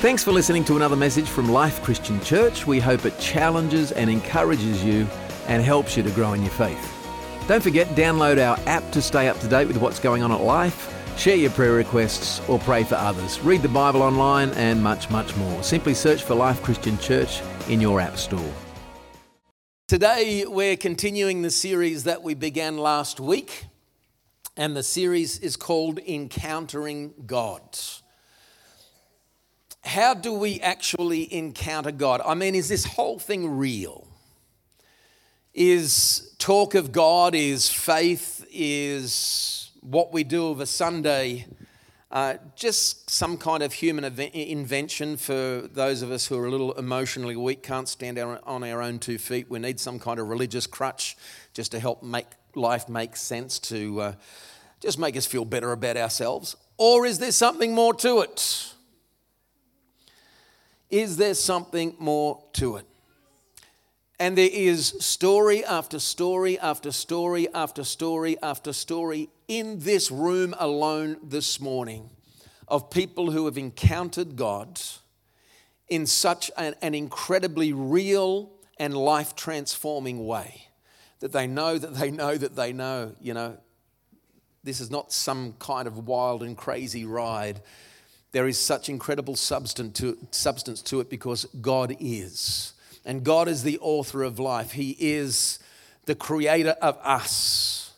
Thanks for listening to another message from Life Christian Church. We hope it challenges and encourages you and helps you to grow in your faith. Don't forget, download our app to stay up to date with what's going on at Life, share your prayer requests, or pray for others. Read the Bible online and much, much more. Simply search for Life Christian Church in your app store. Today, we're continuing the series that we began last week, and the series is called Encountering God. How do we actually encounter God? I mean, is this whole thing real? Is talk of God, is faith, is what we do of a Sunday uh, just some kind of human invention for those of us who are a little emotionally weak, can't stand on our own two feet. We need some kind of religious crutch just to help make life make sense, to uh, just make us feel better about ourselves. Or is there something more to it? Is there something more to it? And there is story after story after story after story after story in this room alone this morning of people who have encountered God in such an, an incredibly real and life transforming way that they know that they know that they know, you know, this is not some kind of wild and crazy ride. There is such incredible substance to, substance to it because God is. And God is the author of life, He is the creator of us.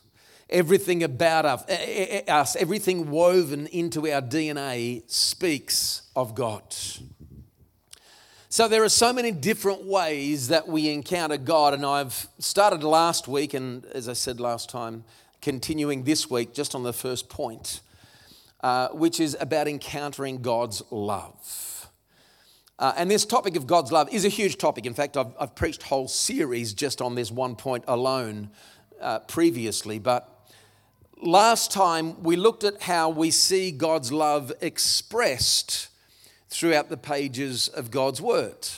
Everything about us, everything woven into our DNA speaks of God. So there are so many different ways that we encounter God, and I've started last week, and as I said last time, continuing this week just on the first point, uh, which is about encountering God's love. Uh, and this topic of God's love is a huge topic. In fact, I've, I've preached whole series just on this one point alone uh, previously. But last time we looked at how we see God's love expressed throughout the pages of God's Word.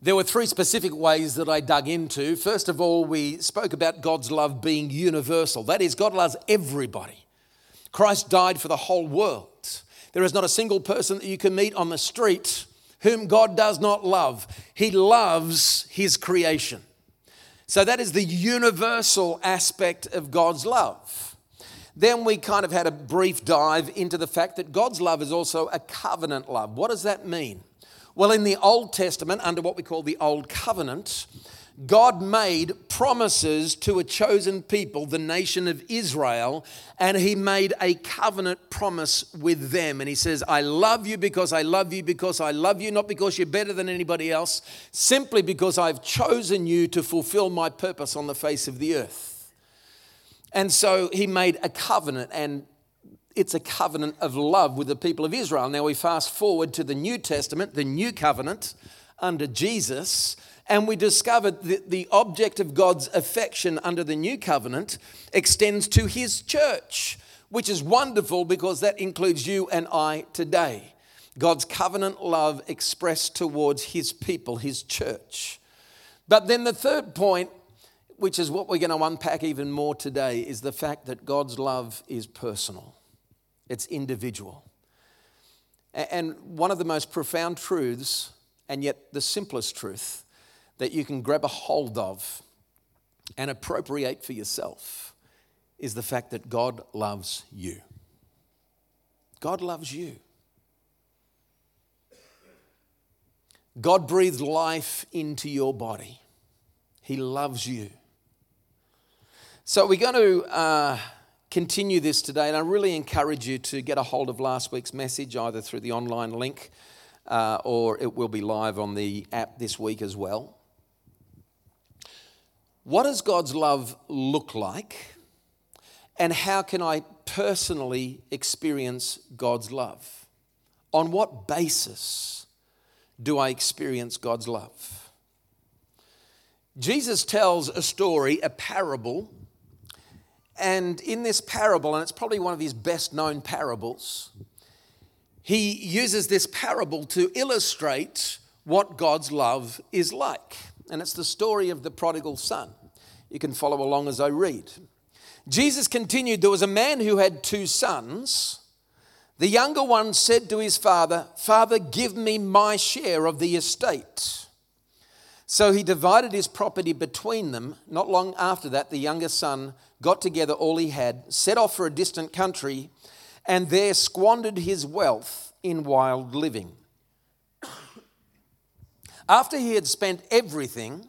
There were three specific ways that I dug into. First of all, we spoke about God's love being universal. That is, God loves everybody. Christ died for the whole world. There is not a single person that you can meet on the street whom God does not love. He loves his creation. So that is the universal aspect of God's love. Then we kind of had a brief dive into the fact that God's love is also a covenant love. What does that mean? Well, in the Old Testament, under what we call the Old Covenant, God made promises to a chosen people, the nation of Israel, and He made a covenant promise with them. And He says, I love you because I love you, because I love you, not because you're better than anybody else, simply because I've chosen you to fulfill my purpose on the face of the earth. And so He made a covenant, and it's a covenant of love with the people of Israel. Now we fast forward to the New Testament, the new covenant under Jesus and we discovered that the object of God's affection under the new covenant extends to his church, which is wonderful because that includes you and I today. God's covenant love expressed towards his people, his church. But then the third point, which is what we're going to unpack even more today, is the fact that God's love is personal, it's individual. And one of the most profound truths, and yet the simplest truth, that you can grab a hold of and appropriate for yourself is the fact that God loves you. God loves you. God breathed life into your body. He loves you. So, we're going to uh, continue this today, and I really encourage you to get a hold of last week's message either through the online link uh, or it will be live on the app this week as well. What does God's love look like? And how can I personally experience God's love? On what basis do I experience God's love? Jesus tells a story, a parable, and in this parable, and it's probably one of his best known parables, he uses this parable to illustrate what God's love is like. And it's the story of the prodigal son. You can follow along as I read. Jesus continued There was a man who had two sons. The younger one said to his father, Father, give me my share of the estate. So he divided his property between them. Not long after that, the younger son got together all he had, set off for a distant country, and there squandered his wealth in wild living. After he had spent everything,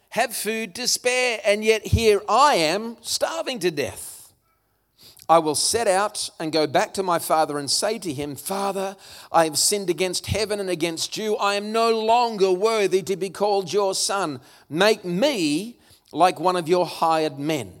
have food to spare, and yet here I am starving to death? I will set out and go back to my father and say to him, Father, I have sinned against heaven and against you. I am no longer worthy to be called your son. Make me like one of your hired men.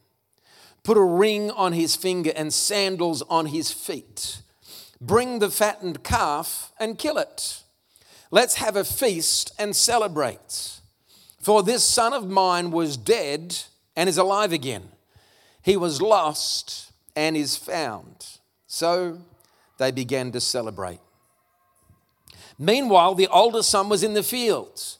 Put a ring on his finger and sandals on his feet. Bring the fattened calf and kill it. Let's have a feast and celebrate. For this son of mine was dead and is alive again. He was lost and is found. So they began to celebrate. Meanwhile, the older son was in the fields.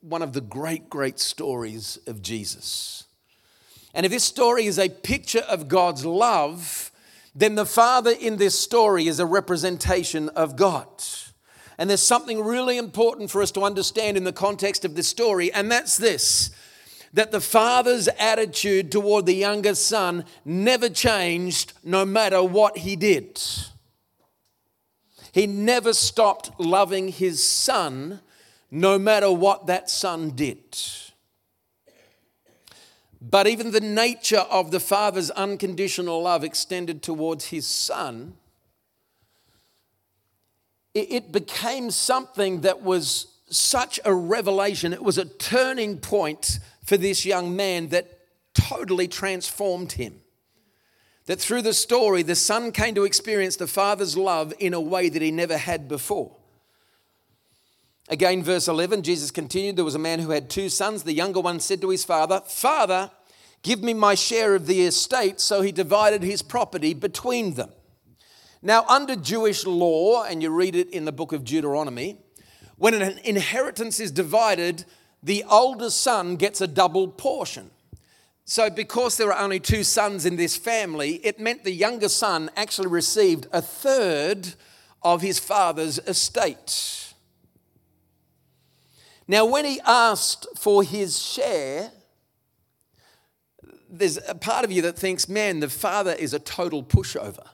one of the great, great stories of Jesus. And if this story is a picture of God's love, then the Father in this story is a representation of God. And there's something really important for us to understand in the context of this story, and that's this that the father's attitude toward the younger son never changed no matter what he did. He never stopped loving his son no matter what that son did. But even the nature of the father's unconditional love extended towards his son, it became something that was such a revelation. It was a turning point for this young man that totally transformed him. That through the story, the son came to experience the father's love in a way that he never had before. Again, verse 11, Jesus continued There was a man who had two sons. The younger one said to his father, Father, give me my share of the estate. So he divided his property between them. Now, under Jewish law, and you read it in the book of Deuteronomy, when an inheritance is divided, the older son gets a double portion. So, because there are only two sons in this family, it meant the younger son actually received a third of his father's estate. Now, when he asked for his share, there's a part of you that thinks, man, the father is a total pushover.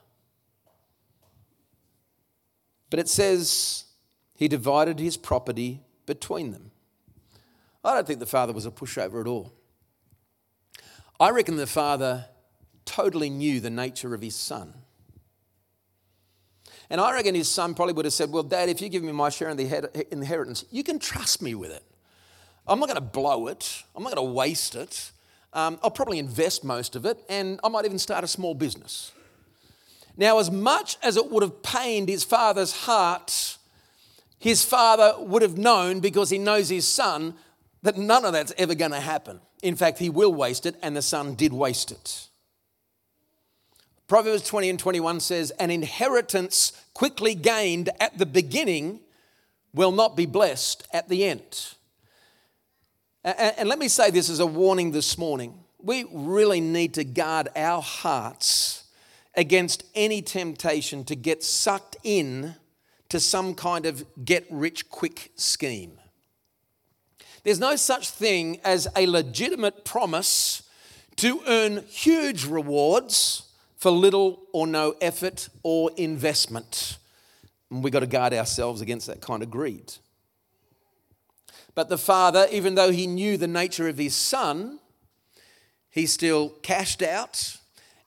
But it says he divided his property between them. I don't think the father was a pushover at all. I reckon the father totally knew the nature of his son. And I reckon his son probably would have said, Well, Dad, if you give me my share in the inheritance, you can trust me with it. I'm not going to blow it, I'm not going to waste it. Um, I'll probably invest most of it, and I might even start a small business. Now, as much as it would have pained his father's heart, his father would have known because he knows his son that none of that's ever going to happen. In fact, he will waste it, and the son did waste it. Proverbs 20 and 21 says, An inheritance quickly gained at the beginning will not be blessed at the end. And let me say this as a warning this morning. We really need to guard our hearts against any temptation to get sucked in to some kind of get rich quick scheme. There's no such thing as a legitimate promise to earn huge rewards for little or no effort or investment. And we've got to guard ourselves against that kind of greed. But the father, even though he knew the nature of his son, he still cashed out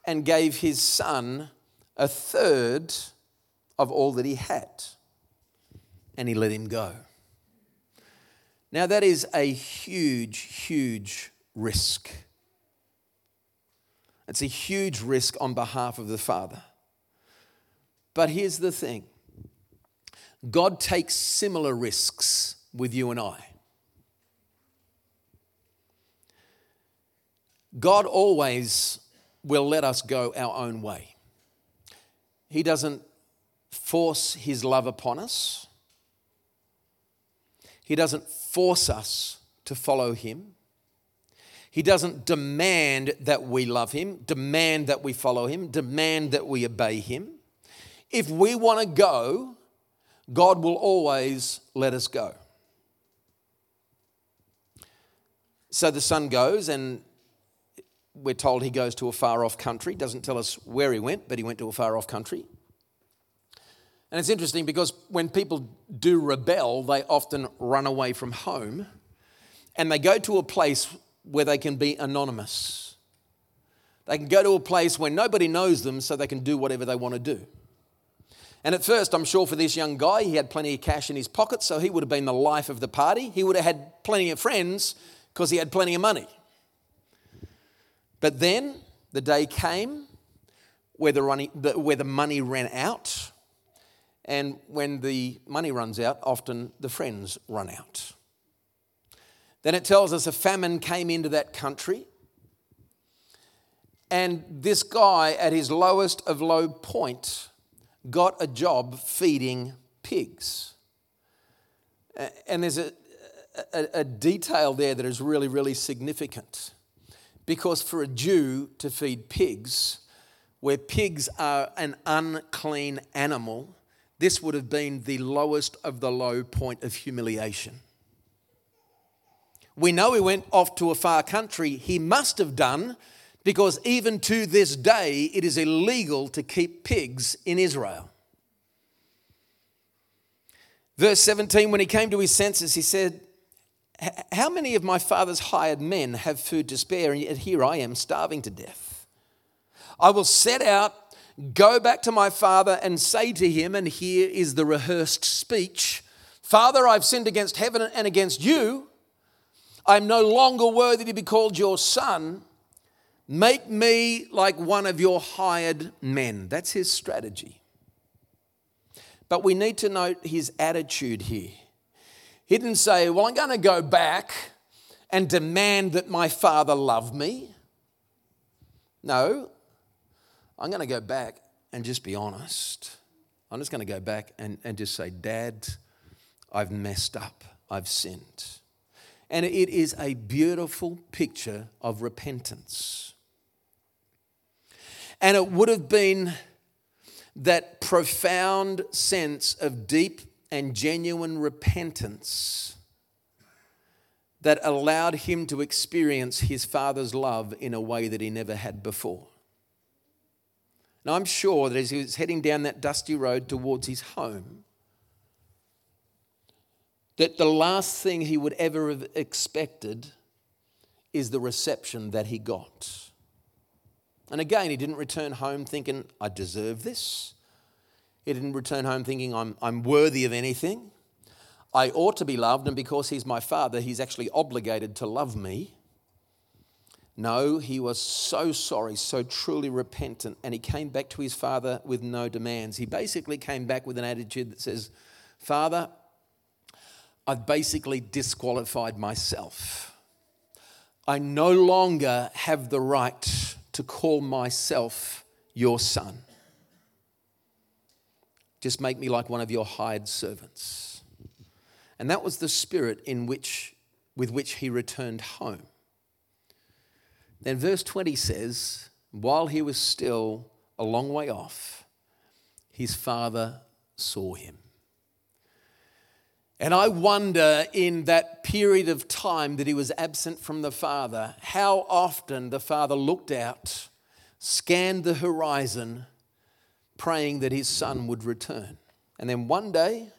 and gave his son a third of all that he had. And he let him go. Now, that is a huge, huge risk. It's a huge risk on behalf of the Father. But here's the thing God takes similar risks with you and I. God always will let us go our own way. He doesn't force His love upon us, He doesn't force us to follow Him. He doesn't demand that we love Him, demand that we follow Him, demand that we obey Him. If we want to go, God will always let us go. So the son goes, and we're told he goes to a far off country. Doesn't tell us where he went, but he went to a far off country. And it's interesting because when people do rebel, they often run away from home and they go to a place where they can be anonymous. They can go to a place where nobody knows them so they can do whatever they want to do. And at first, I'm sure for this young guy, he had plenty of cash in his pocket, so he would have been the life of the party. He would have had plenty of friends because he had plenty of money. But then the day came where the, running, where the money ran out. And when the money runs out, often the friends run out. Then it tells us a famine came into that country. And this guy, at his lowest of low point, got a job feeding pigs. And there's a, a, a detail there that is really, really significant. Because for a Jew to feed pigs, where pigs are an unclean animal, this would have been the lowest of the low point of humiliation. We know he went off to a far country. He must have done because even to this day it is illegal to keep pigs in Israel. Verse 17 when he came to his senses, he said, how many of my father's hired men have food to spare, and yet here I am starving to death? I will set out, go back to my father, and say to him, and here is the rehearsed speech Father, I've sinned against heaven and against you. I'm no longer worthy to be called your son. Make me like one of your hired men. That's his strategy. But we need to note his attitude here. He didn't say, Well, I'm going to go back and demand that my father love me. No, I'm going to go back and just be honest. I'm just going to go back and, and just say, Dad, I've messed up, I've sinned. And it is a beautiful picture of repentance. And it would have been that profound sense of deep and genuine repentance that allowed him to experience his father's love in a way that he never had before. Now, I'm sure that as he was heading down that dusty road towards his home, that the last thing he would ever have expected is the reception that he got. And again, he didn't return home thinking, I deserve this. He didn't return home thinking, I'm, I'm worthy of anything. I ought to be loved, and because he's my father, he's actually obligated to love me. No, he was so sorry, so truly repentant, and he came back to his father with no demands. He basically came back with an attitude that says, Father, I've basically disqualified myself. I no longer have the right to call myself your son. Just make me like one of your hired servants. And that was the spirit in which, with which he returned home. Then verse 20 says, while he was still a long way off, his father saw him. And I wonder in that period of time that he was absent from the Father, how often the Father looked out, scanned the horizon, praying that his son would return. And then one day,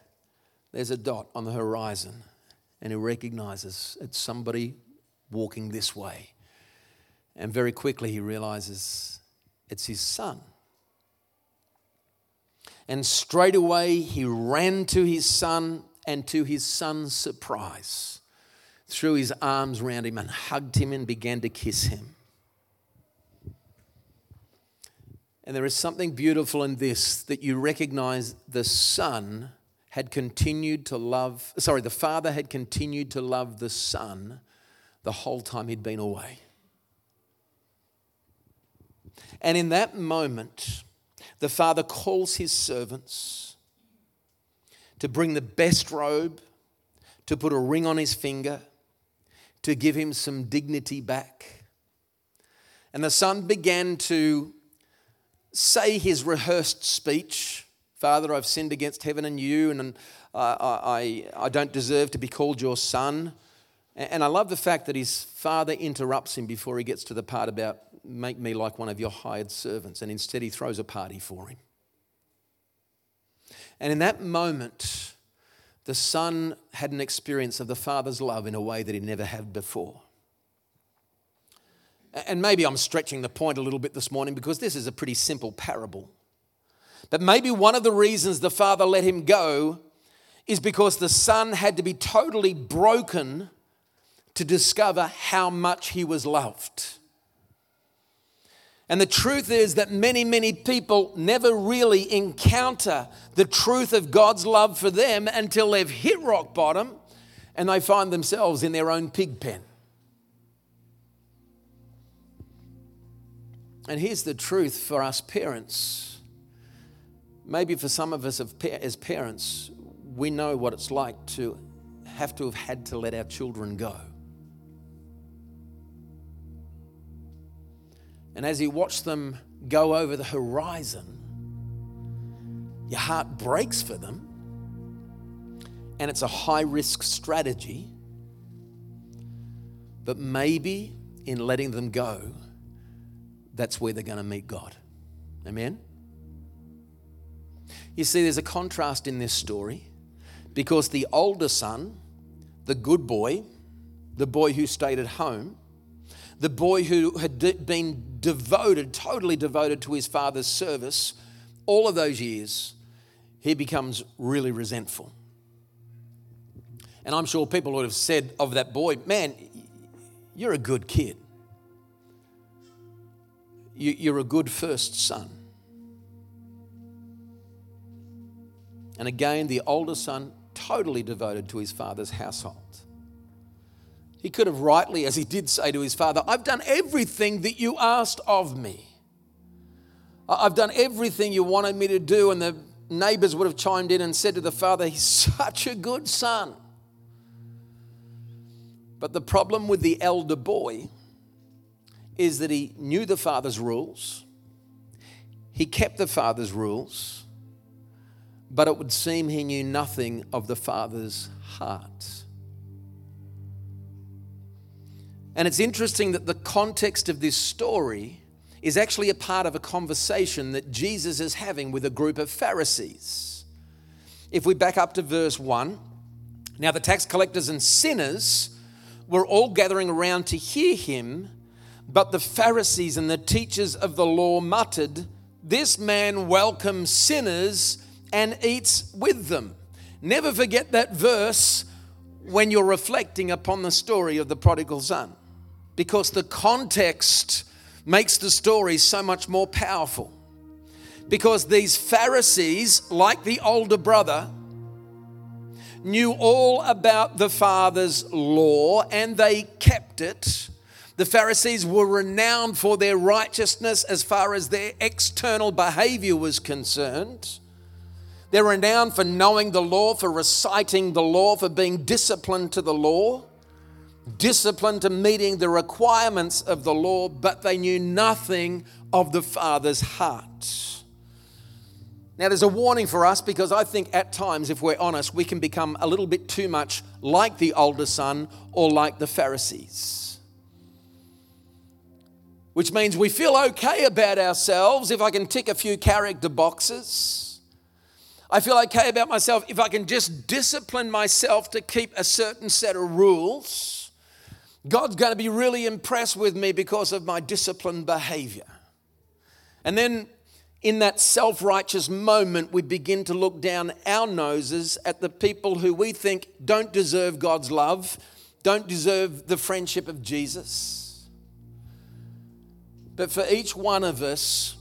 there's a dot on the horizon, and he recognizes it's somebody walking this way. And very quickly, he realizes it's his son. And straight away, he ran to his son and to his son's surprise, threw his arms around him and hugged him and began to kiss him. And there is something beautiful in this that you recognize the son had continued to love, sorry, the father had continued to love the son the whole time he'd been away. And in that moment, the father calls his servants to bring the best robe, to put a ring on his finger, to give him some dignity back. And the son began to say his rehearsed speech Father, I've sinned against heaven and you, and I, I, I don't deserve to be called your son. And I love the fact that his father interrupts him before he gets to the part about make me like one of your hired servants, and instead he throws a party for him. And in that moment, the son had an experience of the father's love in a way that he never had before. And maybe I'm stretching the point a little bit this morning because this is a pretty simple parable. But maybe one of the reasons the father let him go is because the son had to be totally broken to discover how much he was loved. And the truth is that many, many people never really encounter the truth of God's love for them until they've hit rock bottom and they find themselves in their own pig pen. And here's the truth for us parents. Maybe for some of us as parents, we know what it's like to have to have had to let our children go. And as you watch them go over the horizon, your heart breaks for them. And it's a high risk strategy. But maybe in letting them go, that's where they're going to meet God. Amen? You see, there's a contrast in this story because the older son, the good boy, the boy who stayed at home, the boy who had been devoted, totally devoted to his father's service all of those years, he becomes really resentful. And I'm sure people would have said of that boy, man, you're a good kid. You're a good first son. And again, the older son, totally devoted to his father's household. He could have rightly, as he did say to his father, I've done everything that you asked of me. I've done everything you wanted me to do. And the neighbors would have chimed in and said to the father, He's such a good son. But the problem with the elder boy is that he knew the father's rules, he kept the father's rules, but it would seem he knew nothing of the father's heart. And it's interesting that the context of this story is actually a part of a conversation that Jesus is having with a group of Pharisees. If we back up to verse 1, now the tax collectors and sinners were all gathering around to hear him, but the Pharisees and the teachers of the law muttered, This man welcomes sinners and eats with them. Never forget that verse when you're reflecting upon the story of the prodigal son. Because the context makes the story so much more powerful. Because these Pharisees, like the older brother, knew all about the Father's law and they kept it. The Pharisees were renowned for their righteousness as far as their external behavior was concerned. They're renowned for knowing the law, for reciting the law, for being disciplined to the law, disciplined to meeting the requirements of the law, but they knew nothing of the Father's heart. Now, there's a warning for us because I think at times, if we're honest, we can become a little bit too much like the older son or like the Pharisees. Which means we feel okay about ourselves if I can tick a few character boxes. I feel okay about myself if I can just discipline myself to keep a certain set of rules. God's going to be really impressed with me because of my disciplined behavior. And then in that self righteous moment, we begin to look down our noses at the people who we think don't deserve God's love, don't deserve the friendship of Jesus. But for each one of us,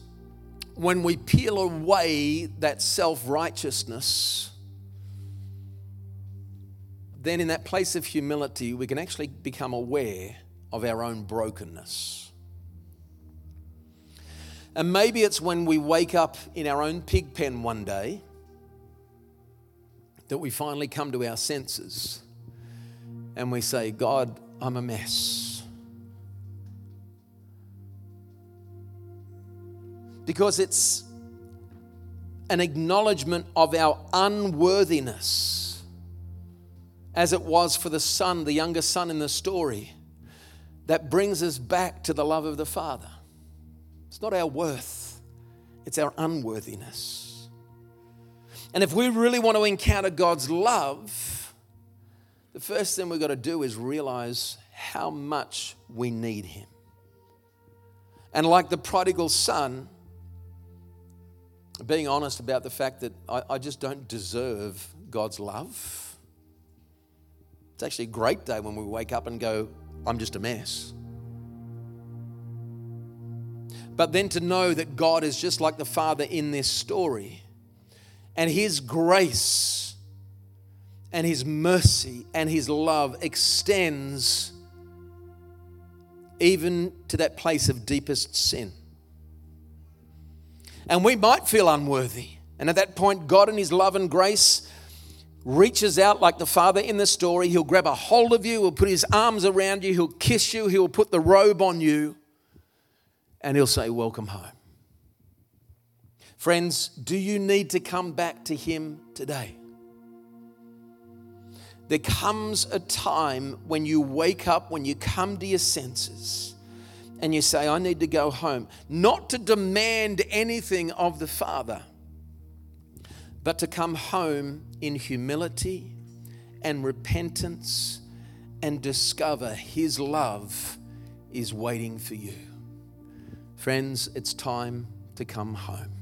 when we peel away that self righteousness, then in that place of humility, we can actually become aware of our own brokenness. And maybe it's when we wake up in our own pig pen one day that we finally come to our senses and we say, God, I'm a mess. Because it's an acknowledgement of our unworthiness, as it was for the son, the younger son in the story, that brings us back to the love of the Father. It's not our worth, it's our unworthiness. And if we really want to encounter God's love, the first thing we've got to do is realize how much we need Him. And like the prodigal son, being honest about the fact that I, I, just don't deserve God's love. It's actually a great day when we wake up and go, I'm just a mess. But then to know that God is just like the Father in this story, and His grace and His mercy and His love extends even to that place of deepest sin. And we might feel unworthy. And at that point, God in His love and grace reaches out like the Father in the story. He'll grab a hold of you, He'll put His arms around you, He'll kiss you, He'll put the robe on you and he'll say, Welcome home. Friends, do you need to come back to him today? There comes a time when you wake up, when you come to your senses, and you say, I need to go home. Not to demand anything of the Father, but to come home in humility and repentance and discover His love is waiting for you. Friends, it's time to come home.